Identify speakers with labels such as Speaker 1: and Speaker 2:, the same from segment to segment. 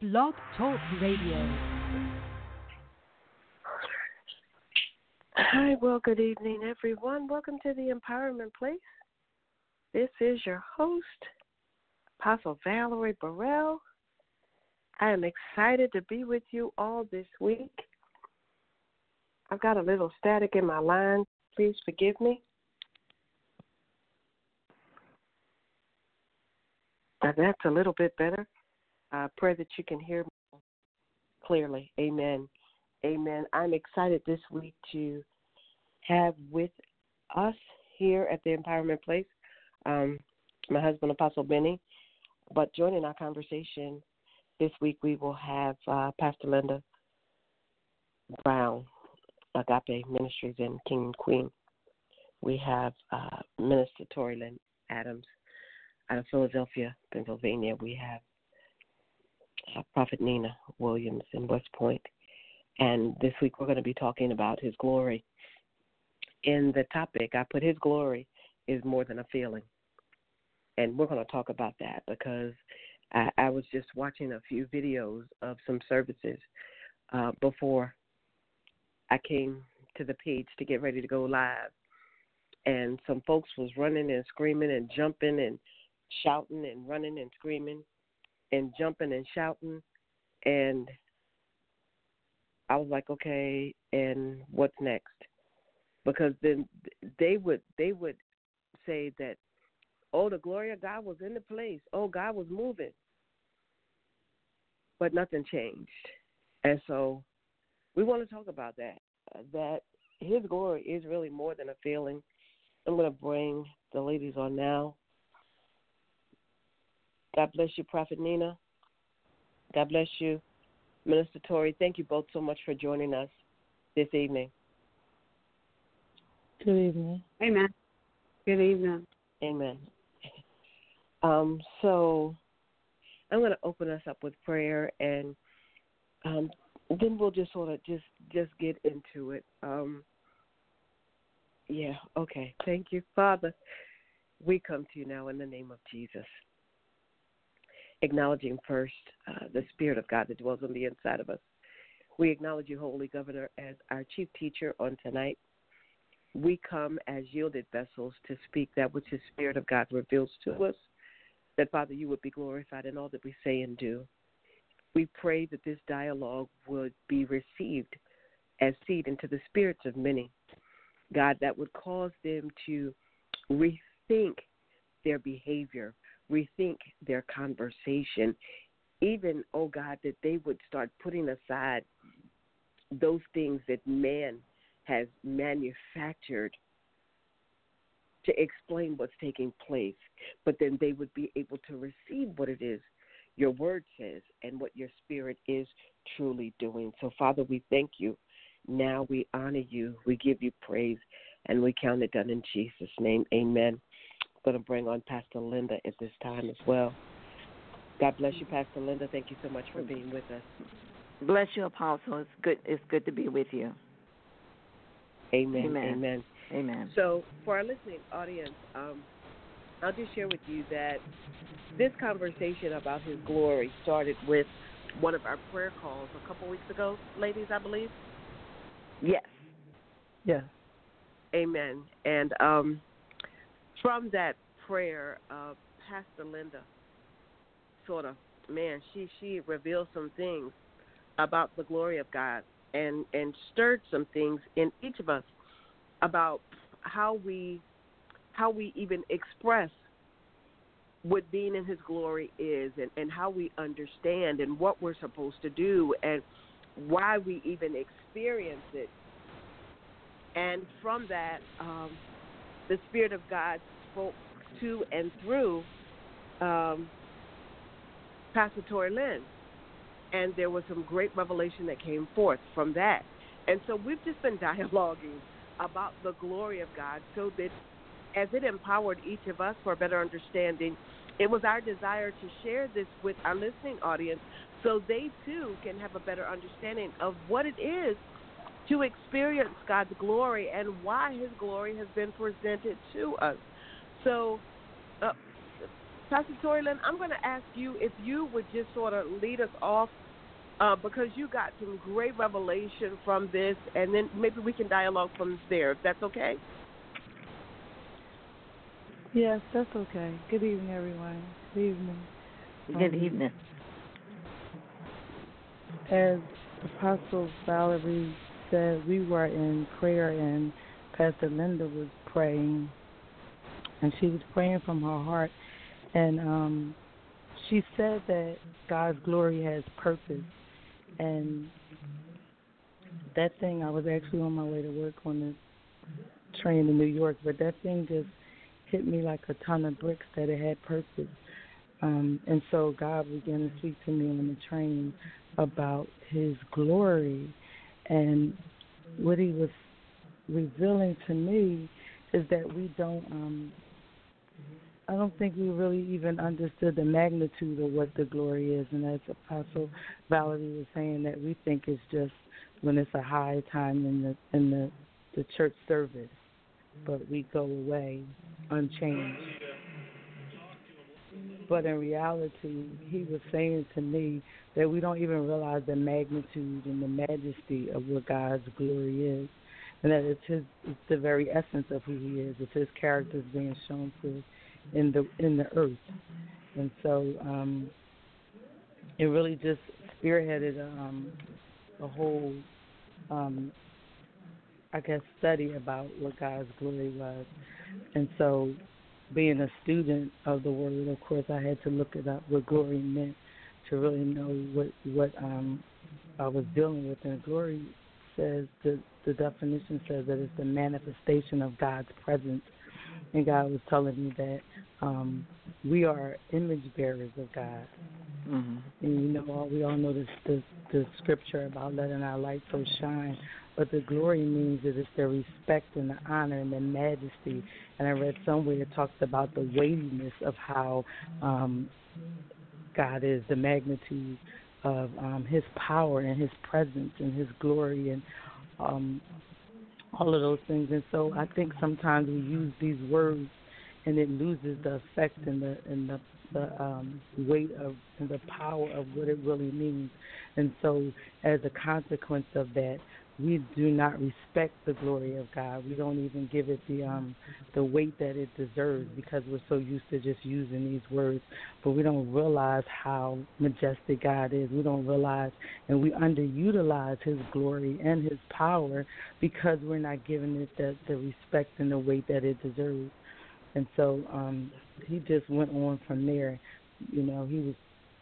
Speaker 1: Blog Talk Radio.
Speaker 2: Hi, well, good evening, everyone. Welcome to the Empowerment Place. This is your host, Apostle Valerie Burrell. I am excited to be with you all this week. I've got a little static in my line. Please forgive me. Now that's a little bit better. I pray that you can hear me clearly. Amen. Amen. I'm excited this week to have with us here at the Empowerment Place um, my husband, Apostle Benny. But joining our conversation this week, we will have uh, Pastor Linda Brown, Agape Ministries in King and Queen. We have uh, Minister Torre Lynn Adams out of Philadelphia, Pennsylvania. We have uh, Prophet Nina Williams in West Point. And this week we're going to be talking about His glory. In the topic, I put His glory is more than a feeling. And we're going to talk about that because I, I was just watching a few videos of some services uh, before I came to the page to get ready to go live. And some folks was running and screaming and jumping and shouting and running and screaming and jumping and shouting and I was like, okay, and what's next? Because then they would they would say that, oh, the glory of God was in the place. Oh, God was moving, but nothing changed. And so, we want to talk about that. Uh, that His glory is really more than a feeling. I'm going to bring the ladies on now. God bless you, Prophet Nina. God bless you, Minister Torre. Thank you both so much for joining us this evening.
Speaker 3: Good evening.
Speaker 4: Amen. Good evening.
Speaker 2: Amen. Um, so I'm going to open us up with prayer, and um, then we'll just sort of just just get into it. Um, yeah. Okay. Thank you, Father. We come to you now in the name of Jesus acknowledging first uh, the Spirit of God that dwells on the inside of us. We acknowledge you, Holy Governor, as our chief teacher on tonight. We come as yielded vessels to speak that which the Spirit of God reveals to us, that, Father, you would be glorified in all that we say and do. We pray that this dialogue would be received as seed into the spirits of many, God, that would cause them to rethink their behavior, rethink their conversation. Even, oh God, that they would start putting aside those things that man has manufactured to explain what's taking place, but then they would be able to receive what it is your word says and what your spirit is truly doing. So, Father, we thank you. Now we honor you. We give you praise, and we count it done in Jesus' name. Amen going to bring on Pastor Linda at this time as well. God bless you, Pastor Linda. Thank you so much for being with us.
Speaker 3: Bless you, Apostle. It's good. It's good to be with you.
Speaker 2: Amen.
Speaker 3: Amen.
Speaker 2: Amen.
Speaker 3: Amen.
Speaker 2: So, for our listening audience, um, I'll just share with you that this conversation about His glory started with one of our prayer calls a couple weeks ago, ladies, I believe.
Speaker 3: Yes.
Speaker 4: Yes.
Speaker 2: Amen. And um, from that prayer, uh, Pastor Linda sort of, man, she she revealed some things about the glory of God and and stirred some things in each of us about how we how we even express what being in his glory is and, and how we understand and what we're supposed to do and why we even experience it. And from that, um, the Spirit of God spoke to and through um, Pastor Torre Lynn. And there was some great revelation that came forth from that. And so we've just been dialoguing about the glory of God so that as it empowered each of us for a better understanding, it was our desire to share this with our listening audience so they too can have a better understanding of what it is to experience God's glory and why His glory has been presented to us. So, uh, Pastor Torre Lynn, I'm going to ask you if you would just sort of lead us off uh, because you got some great revelation from this, and then maybe we can dialogue from there, if that's okay.
Speaker 4: Yes, that's okay. Good evening, everyone. Good evening.
Speaker 3: Good
Speaker 4: Um,
Speaker 3: evening.
Speaker 4: As Apostle Valerie said, we were in prayer, and Pastor Linda was praying, and she was praying from her heart, and um, she said that God's glory has purpose, and that thing. I was actually on my way to work on the train in New York, but that thing just hit me like a ton of bricks that it had purpose. Um, and so God began to speak to me on the train about His glory, and what He was revealing to me is that we don't. Um, I don't think we really even understood the magnitude of what the glory is, and as Apostle Valerie was saying, that we think it's just when it's a high time in the in the the church service, but we go away unchanged. But in reality, he was saying to me that we don't even realize the magnitude and the majesty of what God's glory is, and that it's his, it's the very essence of who He is. It's His characters being shown forth in the in the earth, and so um, it really just spearheaded um, a whole, um, I guess, study about what God's glory was, and so being a student of the word, of course, I had to look it up what glory meant to really know what what um, I was dealing with. And glory says the the definition says that it's the manifestation of God's presence. And God was telling me that um, we are image bearers of God.
Speaker 3: Hmm
Speaker 4: And you know, all we all know this, the the scripture about letting our light so shine. But the glory means that it's the respect and the honor and the majesty. And I read somewhere it talks about the weightiness of how um, God is, the magnitude of um, His power and His presence and His glory and um, all of those things. And so I think sometimes we use these words and it loses the effect and the and the the um, weight of the power of what it really means. And so, as a consequence of that, we do not respect the glory of God. We don't even give it the um, the weight that it deserves because we're so used to just using these words. But we don't realize how majestic God is. We don't realize, and we underutilize His glory and His power because we're not giving it the the respect and the weight that it deserves. And so um, he just went on from there. You know, he was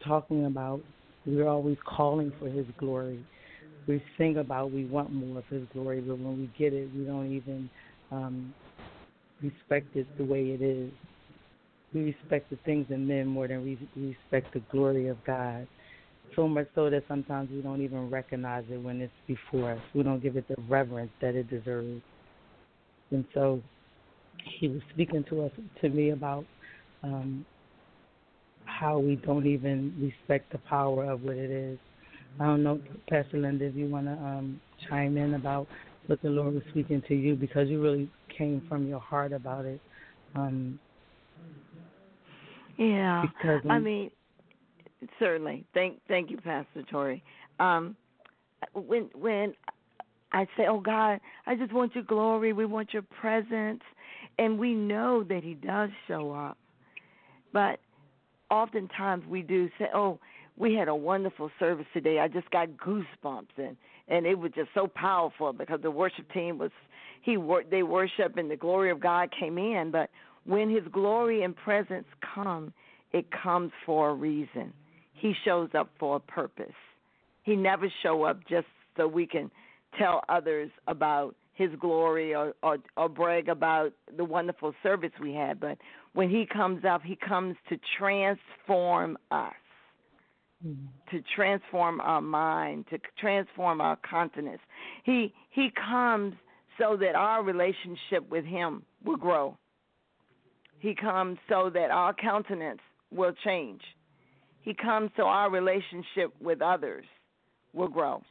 Speaker 4: talking about we're always calling for his glory. We sing about we want more of his glory, but when we get it, we don't even um, respect it the way it is. We respect the things in men more than we respect the glory of God. So much so that sometimes we don't even recognize it when it's before us. We don't give it the reverence that it deserves. And so he was speaking to us to me about um, how we don't even respect the power of what it is. I don't know, Pastor Linda, if you want to um, chime in about what the Lord was speaking to you because you really came from your heart about it. Um,
Speaker 3: Yeah.
Speaker 4: because
Speaker 3: I mean, certainly. Thank thank you, Pastor Torre. Um, when when I say, "Oh God, I just want your glory. We want your presence," and we know that He does show up, but oftentimes we do say, "Oh, we had a wonderful service today. I just got goosebumps, and and it was just so powerful because the worship team was he wor- they worship and the glory of God came in, but when His glory and presence come, it comes for a reason. He shows up for a purpose. He never show up just so we can tell others about his glory or, or or brag about the wonderful service we had, but when he comes up, he comes to transform us,
Speaker 4: Mhm.
Speaker 3: to transform our mind, to transform our countenance. He he comes so that our relationship with him will grow. He comes so that our countenance will change. He comes so our relationship with others will grow.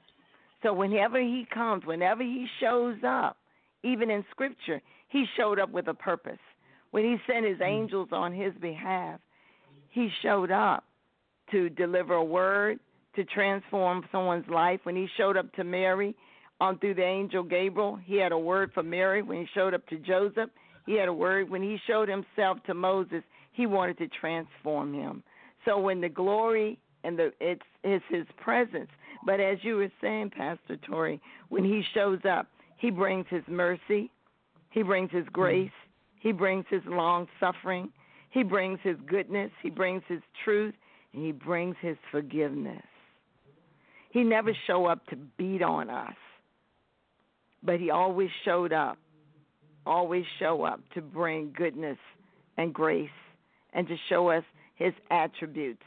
Speaker 3: So whenever he comes, whenever he shows up, even in scripture, he showed up with a purpose. When he sent his mm. angels on his behalf, he showed up to deliver a word, to transform someone's life. When he showed up to Mary on through the angel Gabriel, he had a word for Mary. When he showed up to Joseph, he had a word. When he showed himself to Moses, he wanted to transform him. So when the glory and the it's it's his presence. But as you were saying, Pastor Torre, when he shows up, he brings his mercy, he brings his mm-hmm. grace, he brings his long suffering, he brings his goodness, he brings his truth, and he brings his forgiveness. He never show up to beat on us, but he always showed up, always show up to bring goodness and grace and to show us his attributes,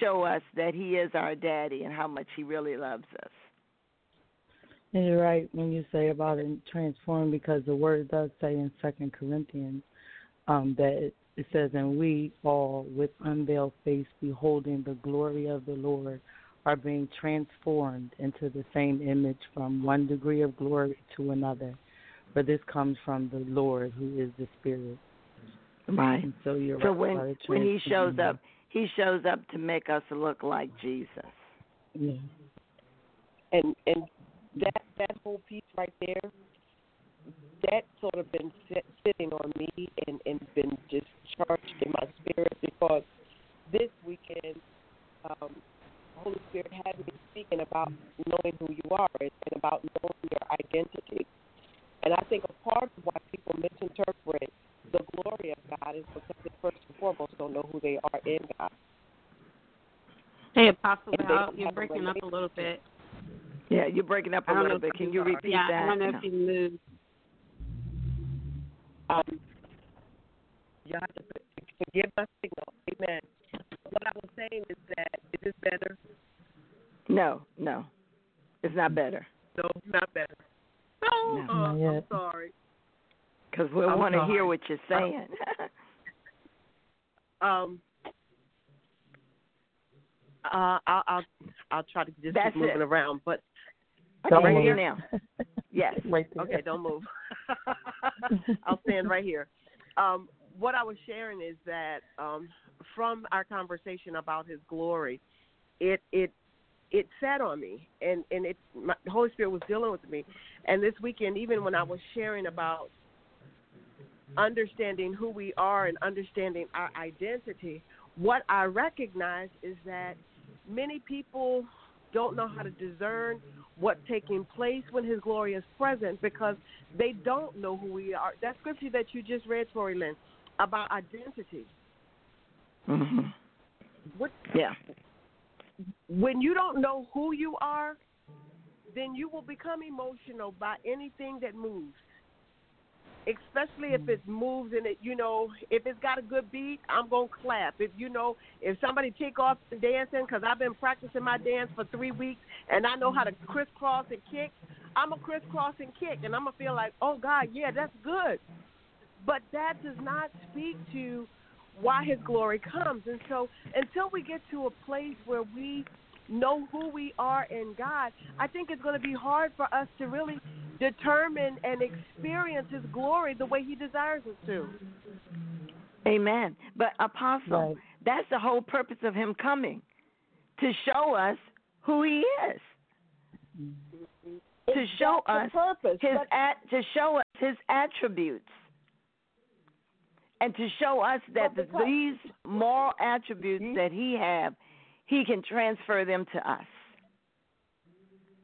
Speaker 3: show us that he is our daddy and how much he really loves us.
Speaker 4: And you're right when you say about it transform because the word does say in Second Corinthians um, that it says, "And we all, with unveiled face, beholding the glory of the Lord, are being transformed into the same image from one degree of glory to another. For this comes from the Lord, who is the Spirit."
Speaker 3: Right.
Speaker 4: And so you're
Speaker 3: so
Speaker 4: right.
Speaker 3: when when he shows up, he shows up to make us look like Jesus.
Speaker 2: And and that that whole piece right there, that sort of been sit, sitting on me and and been just charged in my spirit because this weekend, um, Holy Spirit had me speaking about knowing who you are and, and about knowing your identity. And I think a part of why people misinterpret the glory of God is because they first and foremost don't know who they are in God.
Speaker 5: Hey, Apostle
Speaker 2: And
Speaker 5: Val, you're breaking up a little bit.
Speaker 3: Yeah, you're breaking up a little bit. Can
Speaker 5: you
Speaker 3: you
Speaker 5: are.
Speaker 3: repeat
Speaker 5: yeah,
Speaker 3: that?
Speaker 5: I don't know if you moved.
Speaker 2: Um, you have to forgive my signal. Amen. What I was saying is that is this better?
Speaker 3: No, no, it's not better
Speaker 2: No, not better. No,
Speaker 3: No.
Speaker 2: uh,
Speaker 4: Not
Speaker 2: I'm sorry.
Speaker 3: Because we want to hear what you're saying.
Speaker 2: Um, uh, I'll I'll I'll try to just
Speaker 3: That's
Speaker 2: keep moving
Speaker 3: it.
Speaker 2: around, but
Speaker 4: Don't
Speaker 3: right
Speaker 4: move.
Speaker 3: here now. Yes.
Speaker 4: right
Speaker 2: okay, don't move. I'll stand right here. Um, what I was sharing is that um, from our conversation about His glory, it it it sat on me, and and it my, the Holy Spirit was dealing with me. And this weekend, even when I was sharing about understanding who we are and understanding our identity, what I recognize is that many people don't know how to discern what's taking place when His glory is present because they don't know who we are. That scripture that you just read, Torre Lynn, about identity.
Speaker 3: Mm-hmm.
Speaker 2: What
Speaker 3: Yeah.
Speaker 2: when you don't know who you are, then you will become emotional by anything that moves. Especially if hmm. it moves and it, you know, if it's got a good beat, I'm gonna clap. If you know, if somebody kick off dancing, because I've been practicing my dance for three weeks and I know how to crisscross and kick, I'm a crisscross and kick, and I'm gonna feel like, oh God, yeah, that's good. But that does not speak to why His glory comes. And so, until we get to a place where we know who we are in God, I think it's going to be hard for us to really determine and experience His glory the way He desires us to.
Speaker 3: Amen. But Apostle,
Speaker 4: Right.
Speaker 3: that's the whole purpose of him coming to show us who he is. To show us
Speaker 2: purpose.
Speaker 3: his at, to show us his attributes. And to show us that
Speaker 2: But because-
Speaker 3: these moral attributes mm-hmm. that he have, he can transfer them to us.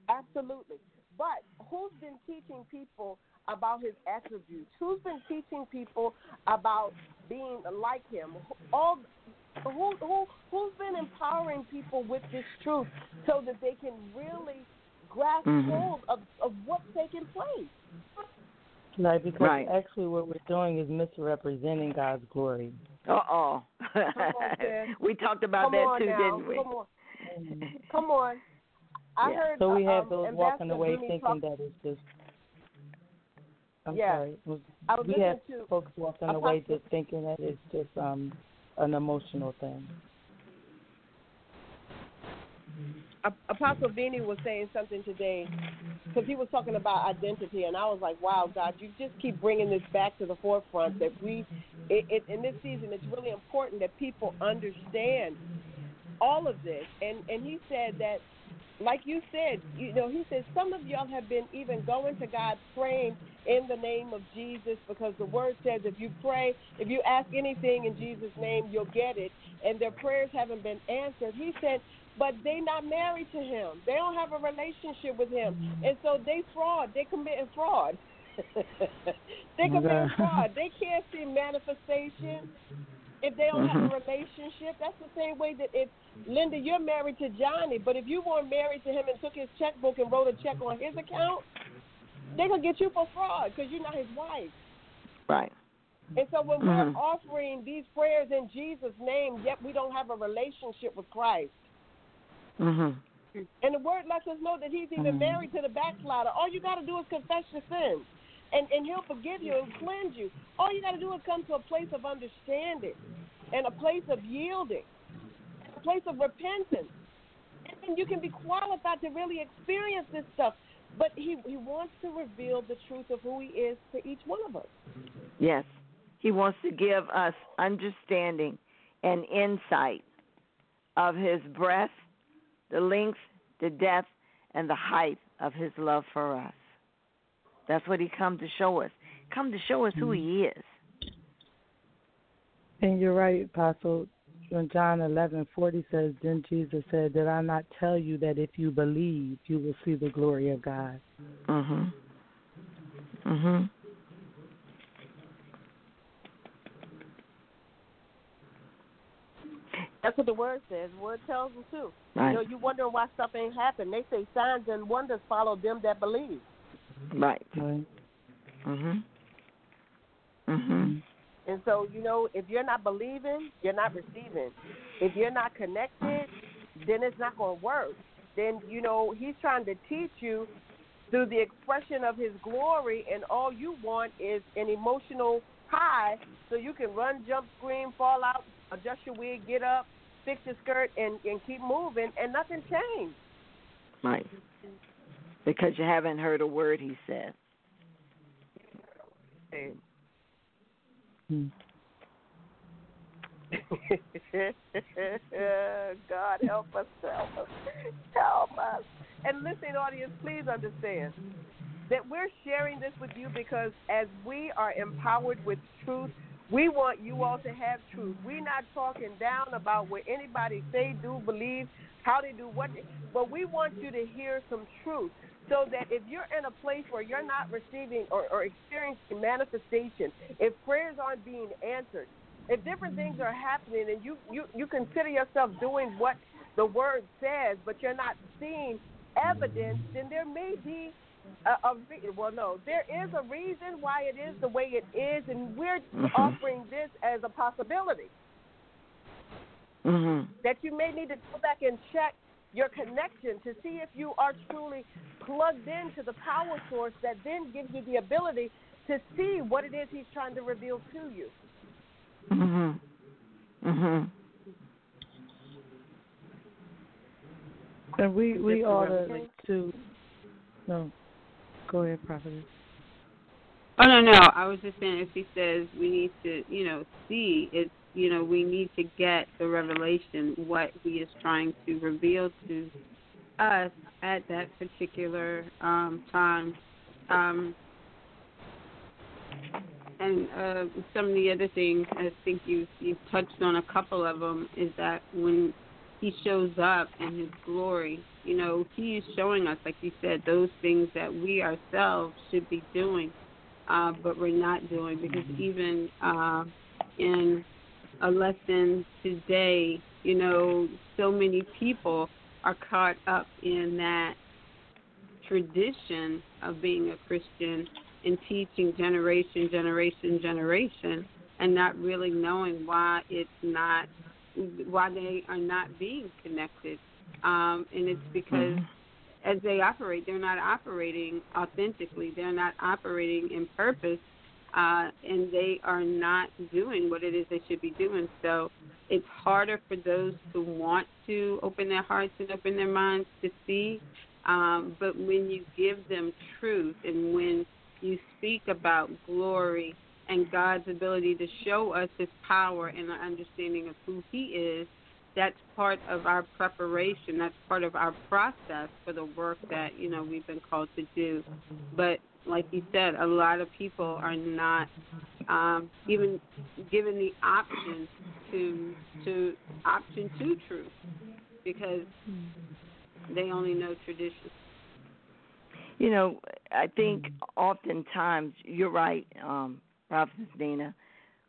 Speaker 2: Absolutely. But who's been teaching people about his attributes? Who's been teaching people about being like him? All who who who's been empowering people with this truth so that they can really grasp
Speaker 3: Mhm.
Speaker 2: hold of, of what's taking place?
Speaker 4: Right, because
Speaker 3: Right.
Speaker 4: actually what we're doing is misrepresenting God's glory.
Speaker 3: Uh oh. we talked about
Speaker 2: Come
Speaker 3: that
Speaker 2: on
Speaker 3: too,
Speaker 2: now.
Speaker 3: didn't we?
Speaker 2: Come on. Come on. I
Speaker 3: Yeah.
Speaker 2: heard
Speaker 4: So we have
Speaker 2: um,
Speaker 4: those walking away
Speaker 2: Jimmy
Speaker 4: thinking
Speaker 2: talk-
Speaker 4: that it's just. I'm
Speaker 2: Yeah.
Speaker 4: sorry.
Speaker 2: I was
Speaker 4: we have
Speaker 2: listening to
Speaker 4: folks walking away
Speaker 2: Apostle-
Speaker 4: just thinking that it's just um an emotional thing.
Speaker 2: A- Apostle Vini was saying something today because he was talking about identity, and I was like, "Wow, God, you just keep bringing this back to the forefront that we it, it, in this season, it's really important that people understand all of this. And and he said that, like you said, you know, he said some of y'all have been even going to God praying in the name of Jesus because the word says if you pray, if you ask anything in Jesus' name, you'll get it. And their prayers haven't been answered. He said, but they not married to him. They don't have a relationship with him, and so they fraud. They committing fraud. they committing fraud. They can't see manifestation if they don't have a relationship. That's the same way that if Linda, you're married to Johnny, but if you weren't married to him and took his checkbook and wrote a check on his account, they're gonna get you for fraud because you're not his wife.
Speaker 3: Right.
Speaker 2: And so when
Speaker 3: Mhm.
Speaker 2: we're offering these prayers in Jesus' name, yet we don't have a relationship with Christ.
Speaker 3: Mhm.
Speaker 2: And the word lets us know that he's even
Speaker 4: Mhm.
Speaker 2: married to the backslider. All you got to do is confess your sins, and, and he'll forgive you and cleanse you. All you got to do is come to a place of understanding and a place of yielding, a place of repentance. And then you can be qualified to really experience this stuff. But he, he wants to reveal the truth of who he is to each one of us.
Speaker 3: Yes. He wants to give us understanding and insight of his breadth, the length, the depth, and the height of his love for us. That's what he come to show us. Come to show us who he is.
Speaker 4: And you're right, Apostle. When John eleven forty says, Then Jesus said, Did I not tell you that if you believe, you will see the glory of God?
Speaker 3: Mhm. Mhm.
Speaker 2: That's what the word says. The word tells them too.
Speaker 3: Right.
Speaker 2: You know, you wondering why stuff ain't happened. They say signs and wonders follow them that believe.
Speaker 3: Right.
Speaker 4: Right.
Speaker 3: Mhm. Mhm.
Speaker 2: And so, you know, if you're not believing, you're not receiving. If you're not connected, then it's not going to work. Then, you know, he's trying to teach you through the expression of his glory, and all you want is an emotional high so you can run, jump, scream, fall out, adjust your wig, get up, fix your skirt, and, and keep moving, and nothing changed.
Speaker 3: Right. Because you haven't heard a word he said.
Speaker 4: Hmm.
Speaker 2: God help us, help us, help us. And listening audience, please understand that we're sharing this with you because as we are empowered with truth, we want you all to have truth. We're not talking down about what anybody say, do, believe, how they do what, they, but we want you to hear some truth so that if you're in a place where you're not receiving or, or experiencing manifestation, if prayers aren't being answered, if different things are happening and you, you, you consider yourself doing what the word says, but you're not seeing evidence, then there may be a, a re- well, no, there is a reason why it is the way it is, and we're
Speaker 3: Mhm.
Speaker 2: offering this as a possibility
Speaker 3: Mhm.
Speaker 2: that you may need to go back and check your connection to see if you are truly plugged into the power source that then gives you the ability to see what it is he's trying to reveal to you.
Speaker 3: Mhm. Mhm.
Speaker 4: And we we ought to, to no. Go ahead, prophetess.
Speaker 5: Oh no, no. I was just saying if he says we need to, you know, see it's you know, we need to get the revelation what he is trying to reveal to us at that particular um time. Um and uh, some of the other things, I think you you touched on a couple of them, is that when he shows up in his glory, you know, he is showing us, like you said, those things that we ourselves should be doing, uh, but we're not doing because even uh, in a lesson today, you know, so many people are caught up in that tradition of being a Christian and teaching generation, generation, generation, and not really knowing why it's not, why they are not being connected. Um, and it's because
Speaker 3: Mhm.
Speaker 5: as they operate, they're not operating authentically. They're not operating in purpose, uh, and they are not doing what it is they should be doing. So it's harder for those who want to open their hearts and open their minds to see. Um, but when you give them truth and when you speak about glory and God's ability to show us His power and our understanding of who He is, that's part of our preparation. That's part of our process for the work that you know we've been called to do. But like you said, a lot of people are not um, even given the option to to option to truth because they only know tradition.
Speaker 3: You know, I think oftentimes you're right, um, Prophet Nina,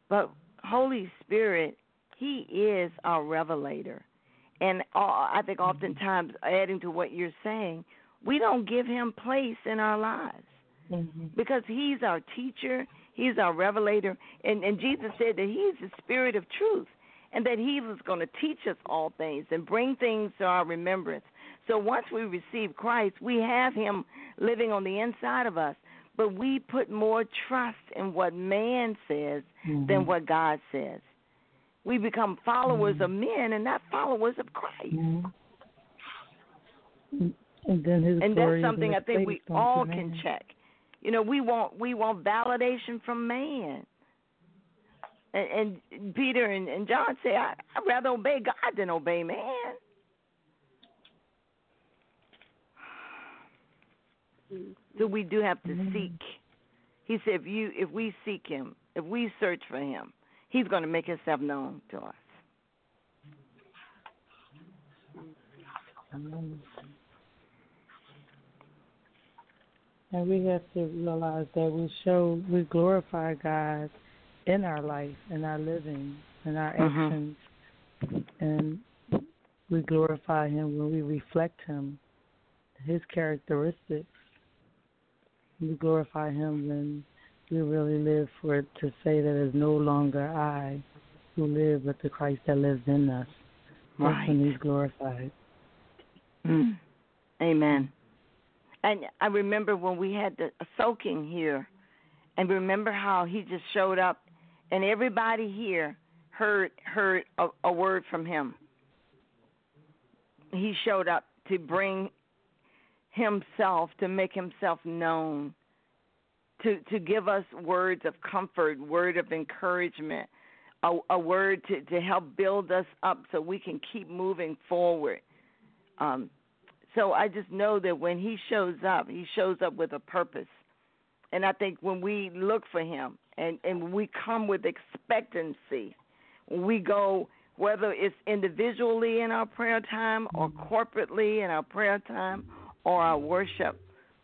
Speaker 3: but Holy Spirit, He is our revelator, and I think oftentimes, adding to what you're saying, we don't give Him place in our lives
Speaker 4: Mm-hmm.
Speaker 3: because He's our teacher, He's our revelator, and and Jesus said that He's the Spirit of truth, and that He was going to teach us all things and bring things to our remembrance. So once we receive Christ, we have Him living on the inside of us, but we put more trust in what man says
Speaker 4: Mm-hmm.
Speaker 3: than what God says. We become followers
Speaker 4: Mhm.
Speaker 3: of men and not followers of Christ.
Speaker 4: Mhm. And
Speaker 3: and that's something I think we all can check. You know, we want we want validation from man. And, and Peter and, and John say, I, I'd rather obey God than obey man. So we do have to
Speaker 4: Mhm.
Speaker 3: seek. He said, if you if we seek Him, if we search for Him, He's going to make Himself known to us.
Speaker 4: Amen. And we have to realize that we show, we glorify God in our life, in our living, in our
Speaker 3: Mhm.
Speaker 4: actions, and we glorify Him when we reflect Him, His characteristics. We glorify Him when we really live for it to say that it's no longer I who live, but the Christ that lives in us. That's when He's glorified.
Speaker 3: Mm. Amen. And I remember when we had the soaking here, and remember how he just showed up, and everybody here heard heard a, a word from him. He showed up to bring himself, to make himself known, to to give us words of comfort, word of encouragement, a, a word to to help build us up so we can keep moving forward. Um, so I just know that when he shows up, he shows up with a purpose. And I think when we look for him and, and we come with expectancy, we go, whether it's individually in our prayer time or mm-hmm. corporately in our prayer time or our worship,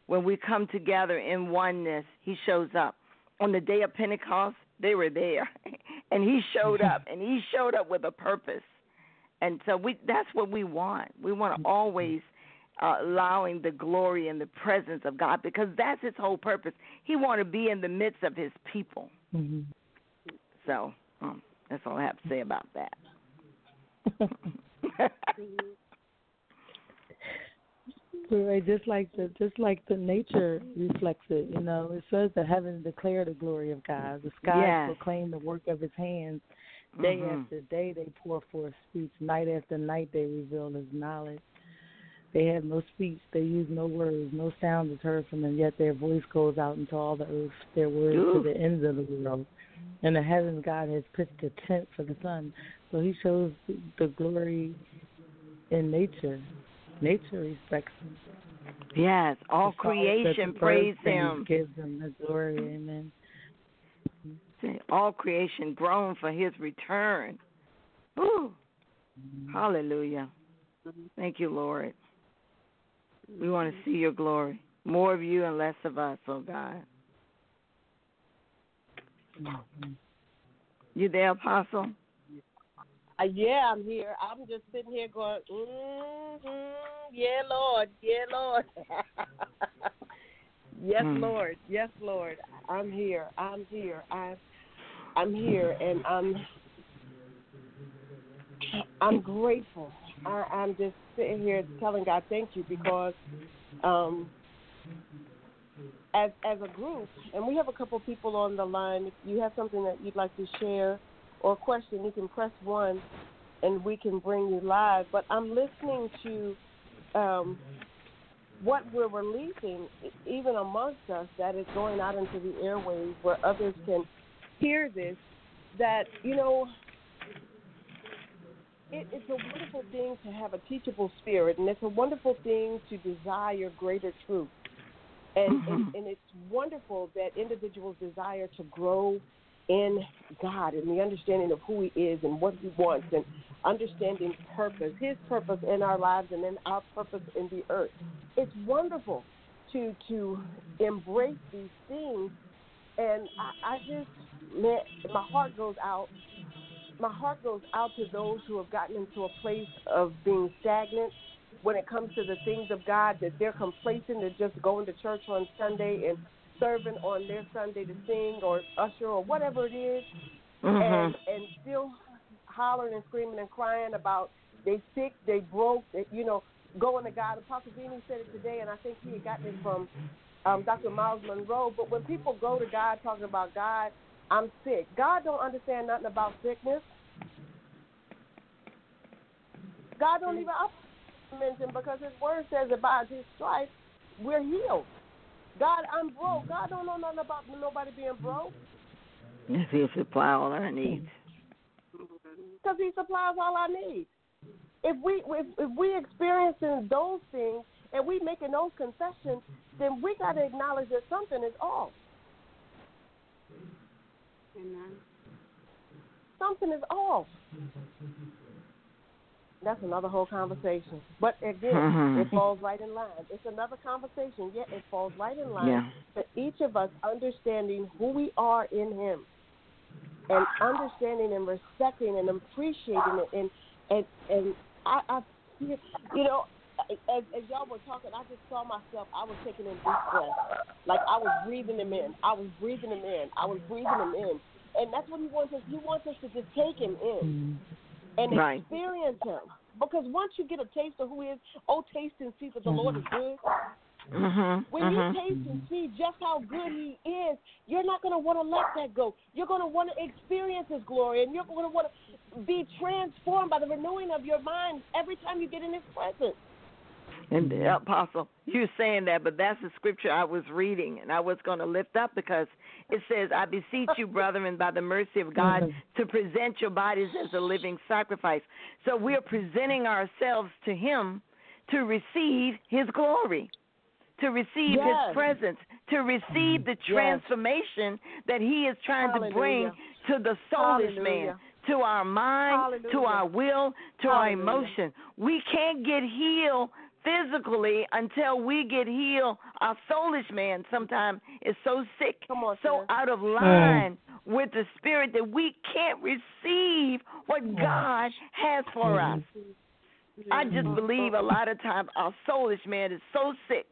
Speaker 3: when we come together in oneness, he shows up. On the day of Pentecost, they were there. and he showed up, and he showed up with a purpose. And so we that's what we want. We want to mm-hmm. always uh, allowing the glory and the presence of God because that's his whole purpose. He want to be in the midst of his people.
Speaker 4: hmm
Speaker 3: So um, that's all I have to say about that.
Speaker 4: Right, just like the just like the nature reflects it, you know. It says the heavens declare the glory of God. The skies
Speaker 3: Yes.
Speaker 4: proclaim the work of His hands. Day
Speaker 3: Mhm.
Speaker 4: after day they pour forth speech. Night after night they reveal His knowledge. They have no speech. They use no words. No sound is heard from them. Yet their voice goes out into all the earth. Their words
Speaker 3: Ooh.
Speaker 4: to the ends of the world. In the heavens, God has pitched a tent for the sun. So He shows the glory in nature. Nature respects Him.
Speaker 3: Yes, all creation praise him.
Speaker 4: Gives him the glory. Amen.
Speaker 3: All creation groan for his return. Ooh. Hallelujah. Thank you, Lord. We want to see your glory. More of you and less of us, oh God.
Speaker 4: Mhm.
Speaker 3: You there, Apostle?
Speaker 2: Uh, yeah, I'm here. I'm just sitting here going, mm-hmm, yeah, Lord, yeah, Lord. yes,
Speaker 3: Mm.
Speaker 2: Lord, yes, Lord. I'm here. I'm here. I'm, I'm here, and I'm, I'm grateful. I, I'm just sitting here telling God thank you because, um, as as a group, and we have a couple people on the line. If you have something that you'd like to share or a question, you can press one, and we can bring you live. But I'm listening to um, what we're releasing, even amongst us, that is going out into the airwaves, where others can hear this that you know it, it's a wonderful thing to have a teachable spirit, and it's a wonderful thing to desire greater truth. And,
Speaker 3: Mm-hmm.
Speaker 2: and, and it's wonderful that individuals desire to grow in God and the understanding of who He is and what He wants, and understanding purpose, His purpose in our lives, and then our purpose in the earth. It's wonderful to to embrace these things, and I, I just man, my heart goes out my heart goes out to those who have gotten into a place of being stagnant when it comes to the things of God, that they're complacent to just going to church on Sunday and serving on their Sunday to sing or usher or whatever it is,
Speaker 3: Mhm.
Speaker 2: and and still hollering and screaming and crying about they sick, they broke, they, you know, going to God. Apostle Beanie said it today, and I think he had gotten it from um, Dr. Myles Munroe. But when people go to God talking about God, I'm sick. God don't understand nothing about sickness. God don't even up mention because His Word says that by His stripes we're healed. God, I'm broke. God don't know nothing about nobody being broke
Speaker 3: If He supply all our needs.
Speaker 2: because He supplies all our needs. If we if, if we experiencing those things and we making those confessions, then we got to acknowledge that something is off.
Speaker 5: Amen.
Speaker 2: Something is off. That's another whole conversation. But again,
Speaker 3: Mhm.
Speaker 2: it falls right in line. It's another conversation, yet it falls right in line
Speaker 3: Yeah.
Speaker 2: for each of us understanding who we are in Him, and understanding and respecting and appreciating it, and and and I, I you know, as, as y'all were talking, I just saw myself. I was taking in deep breaths, like I was breathing them in. I was breathing them in. I was breathing them in, and that's what He wants us. He wants us to just take Him in and
Speaker 3: Right.
Speaker 2: experience Him. Because once you get a taste of who He is, oh, taste and see that the Lord is good.
Speaker 3: Mhm.
Speaker 2: When
Speaker 3: mhm.
Speaker 2: you taste and see just how good He is, you're not going to want to let that go. You're going to want to experience His glory, and you're going to want to be transformed by the renewing of your mind every time you get in His presence.
Speaker 3: And uh, Apostle, you're saying that, but that's the scripture I was reading, and I was going to lift up because it says, "I beseech you, brethren, by the mercy of God,
Speaker 4: Mhm.
Speaker 3: to present your bodies as a living sacrifice." So we're presenting ourselves to Him to receive His glory, to receive
Speaker 2: Yes.
Speaker 3: His presence, to receive the transformation that He is trying to bring to the soulish
Speaker 2: Hallelujah.
Speaker 3: man, to our mind, to our will, to our emotion. We can't get healed physically until we get healed. Our soulish man sometimes is so sick,
Speaker 2: Come on,
Speaker 3: so
Speaker 2: sis.
Speaker 3: out of oh. line with the spirit that we can't receive what oh. God has for mm-hmm. us. I just mm-hmm. believe a lot of times our soulish man is so sick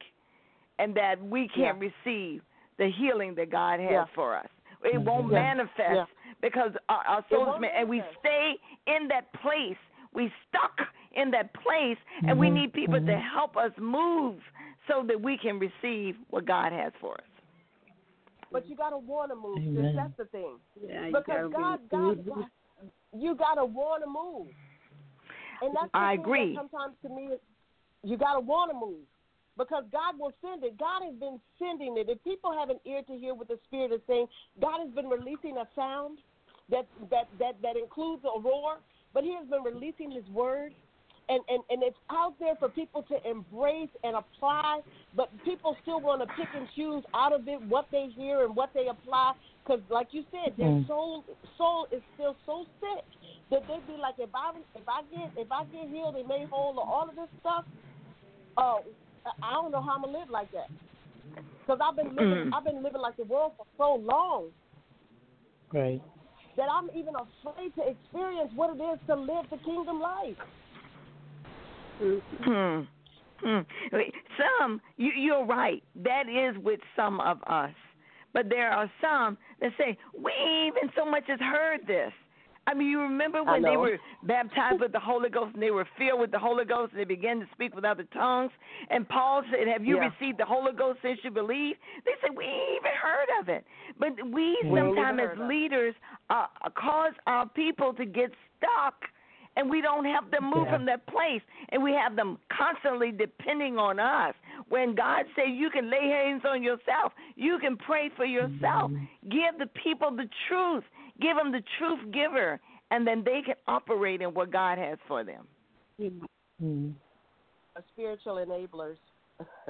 Speaker 3: and that we can't receive the healing that God has
Speaker 2: Yeah.
Speaker 3: for us. It mm-hmm. won't
Speaker 2: Yeah.
Speaker 3: manifest
Speaker 2: Yeah.
Speaker 3: because our, our soulish man, and we stay in that place. We stuck in that place, and we
Speaker 4: Mhm.
Speaker 3: need people to
Speaker 4: Mhm.
Speaker 3: help us move so that we can receive what God has for us.
Speaker 2: But you got to want to move.
Speaker 4: Amen.
Speaker 2: That's the thing.
Speaker 5: Yeah,
Speaker 2: Because
Speaker 5: gotta
Speaker 2: God,
Speaker 5: be.
Speaker 2: God, God, you got to want to move. And that's the
Speaker 3: I
Speaker 2: thing
Speaker 3: agree.
Speaker 2: That sometimes to me, you got to want to move because God will send it. God has been sending it. If people have an ear to hear what the Spirit is saying, God has been releasing a sound that that that that includes a roar, but He has been releasing His word. And, and, and it's out there for people to embrace and apply, but people still want to pick and choose out of it what they hear and what they apply. Because, like you said, their
Speaker 4: Mm.
Speaker 2: soul soul is still so sick that they'd be like, if I if I get if I get healed and made whole or all of this stuff, oh, I don't know how I'm gonna live like that. Because I've been living
Speaker 3: Mm.
Speaker 2: I've been living like the world for so long
Speaker 4: Right.
Speaker 2: that I'm even afraid to experience what it is to live the kingdom life.
Speaker 3: Hmm. Hmm. Some, you, you're right. That is with some of us. But there are some that say, we even so much as heard this. I mean, you remember when they were baptized with the Holy Ghost and they were filled with the Holy Ghost and they began to speak with other tongues? And Paul said, Have you
Speaker 2: Yeah.
Speaker 3: received the Holy Ghost since you believe? They said, We ain't even heard of it. But we
Speaker 2: We
Speaker 3: sometimes as leaders uh, cause our people to get stuck and we don't help them move
Speaker 4: Yeah.
Speaker 3: from that place and we have them constantly depending on us when god says you can lay hands on yourself you can pray for yourself give the people the truth give them the truth giver and then they can operate in what god has for them
Speaker 4: Mm.
Speaker 2: spiritual enablers.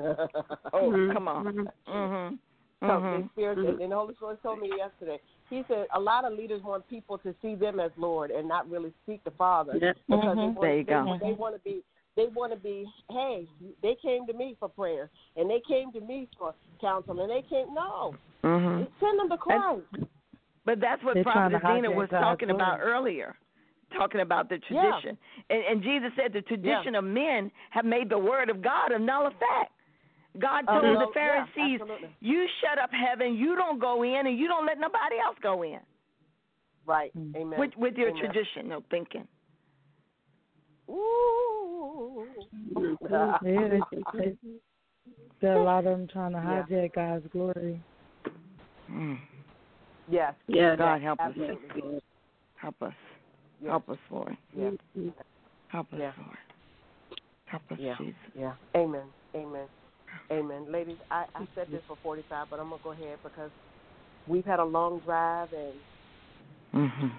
Speaker 3: oh
Speaker 5: Mhm.
Speaker 3: come on
Speaker 5: Mhm.
Speaker 3: mhm
Speaker 2: So
Speaker 3: mhm
Speaker 2: the spirit,
Speaker 5: Mhm.
Speaker 2: and the Holy Spirit told me yesterday. He said a lot of leaders want people to see them as Lord and not really seek the Father
Speaker 5: Yeah.
Speaker 2: because
Speaker 3: Mhm.
Speaker 2: they want,
Speaker 3: There you
Speaker 2: they,
Speaker 3: go.
Speaker 2: want- they want to be they want to be hey they came to me for prayer and they came to me for counsel and they came no
Speaker 3: mhm
Speaker 2: send them to Christ.
Speaker 3: But that's what
Speaker 4: They're
Speaker 3: Prophet
Speaker 4: to
Speaker 3: Zena
Speaker 4: hijack
Speaker 3: was talking about earlier, talking about the
Speaker 2: Yeah.
Speaker 3: tradition. And, and Jesus said the tradition of men have made the word of God of null effect. God
Speaker 2: Uh,
Speaker 3: told
Speaker 2: well,
Speaker 3: the Pharisees,
Speaker 2: absolutely.
Speaker 3: "You shut up heaven. You don't go in, and you don't let nobody else go in
Speaker 2: Right.
Speaker 4: Mm.
Speaker 2: Amen.
Speaker 3: with with your
Speaker 2: Amen.
Speaker 3: traditional thinking."
Speaker 2: Ooh.
Speaker 4: Yeah, they, they, there are a lot of them trying to
Speaker 2: Yeah.
Speaker 4: hijack God's glory.
Speaker 3: Mm.
Speaker 2: yes.
Speaker 5: Yeah.
Speaker 3: God help us. Help us.
Speaker 2: Yes.
Speaker 3: Help us, Lord.
Speaker 2: Yeah.
Speaker 3: Help us,
Speaker 2: Yeah.
Speaker 3: Lord. Help us,
Speaker 2: Yeah.
Speaker 3: Jesus.
Speaker 2: Yeah. Amen. Amen. Ladies, I, I said this for 45, but I'm going to go ahead because we've had a long drive and
Speaker 3: Mhm.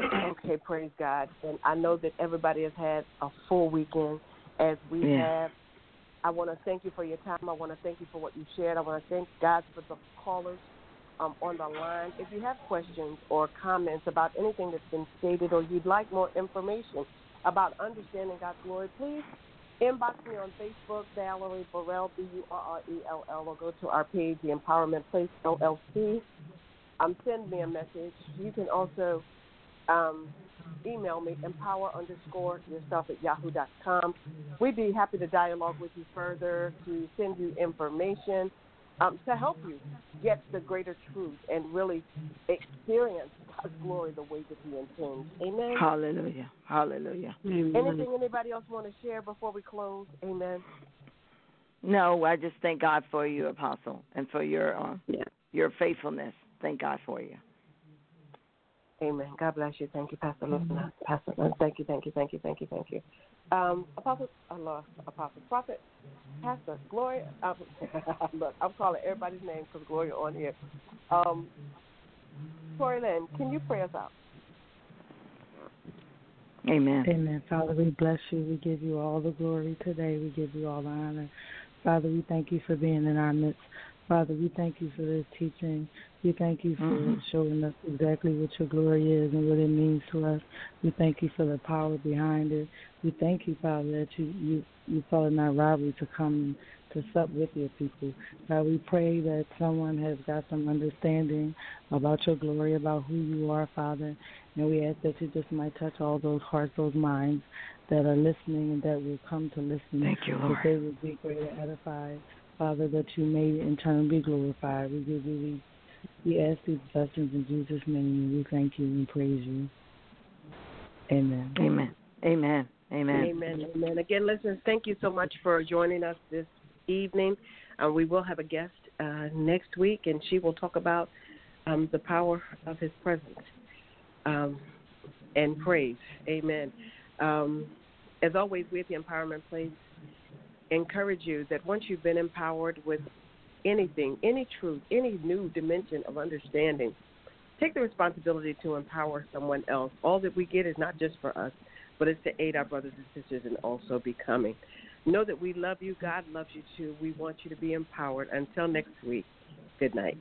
Speaker 2: okay, praise God. And I know that everybody has had a full weekend as we
Speaker 3: Yeah.
Speaker 2: have. I want to thank you for your time. I want to thank you for what you shared. I want to thank God for the callers um, on the line. If you have questions or comments about anything that's been stated or you'd like more information about understanding God's glory, please inbox me on Facebook, Valerie Burrell, B-U-R-R-E-L-L, or go to our page, The Empowerment Place, LLC. Um, send me a message. You can also um, email me, empower underscore yourself at yahoo.com. We'd be happy to dialogue with you further, to send you information, um, to help you get the greater truth and really experience God's glory the way that He intends. Amen.
Speaker 3: Hallelujah. Hallelujah.
Speaker 2: Anything anybody else want to share before we close? Amen.
Speaker 3: No, I just thank God for you, Apostle, and for your um,
Speaker 5: Yeah.
Speaker 3: your faithfulness. Thank God for you.
Speaker 2: Amen. God bless you. Thank you, Pastor Luna. Pastor Luna. Thank you, thank you, thank you, thank you, thank you. Um, Apostle, Allah, Apostle, Prophet, Pastor, Gloria. Um, look, I'm calling everybody's name because Gloria on here. Um, Torre Lynn, can you pray us out?
Speaker 3: Amen.
Speaker 4: Amen. Father, we bless you. We give you all the glory today. We give you all the honor. Father, we thank you for being in our midst. Father, we thank you for this teaching. We thank you for
Speaker 3: Mhm.
Speaker 4: showing us exactly what your glory is and what it means to us. We thank you for the power behind it. We thank you, Father, that you you you thought it not robbery to come to sup with your people. God, we pray that someone has got some understanding about your glory, about who you are, Father. And we ask that you just might touch all those hearts, those minds that are listening and that will come to listen.
Speaker 3: Thank you, Lord.
Speaker 4: That they will be greater edified. Father, that you may in turn be glorified. We give you we, we ask these blessings in Jesus' name and we thank you and praise you. Amen.
Speaker 3: Amen. Amen. Amen.
Speaker 2: Amen. Amen. Again, listeners, thank you so much for joining us this evening. Uh, we will have a guest uh, next week, and she will talk about um, the power of His presence um, and praise. Amen. Um, as always, we at the Empowerment Place encourage you that once you've been empowered with anything, any truth, any new dimension of understanding, take the responsibility to empower someone else. All that we get is not just for us, but it's to aid our brothers and sisters in also becoming. Know that we love you. God loves you too. We want you to be empowered. Until next week, good night.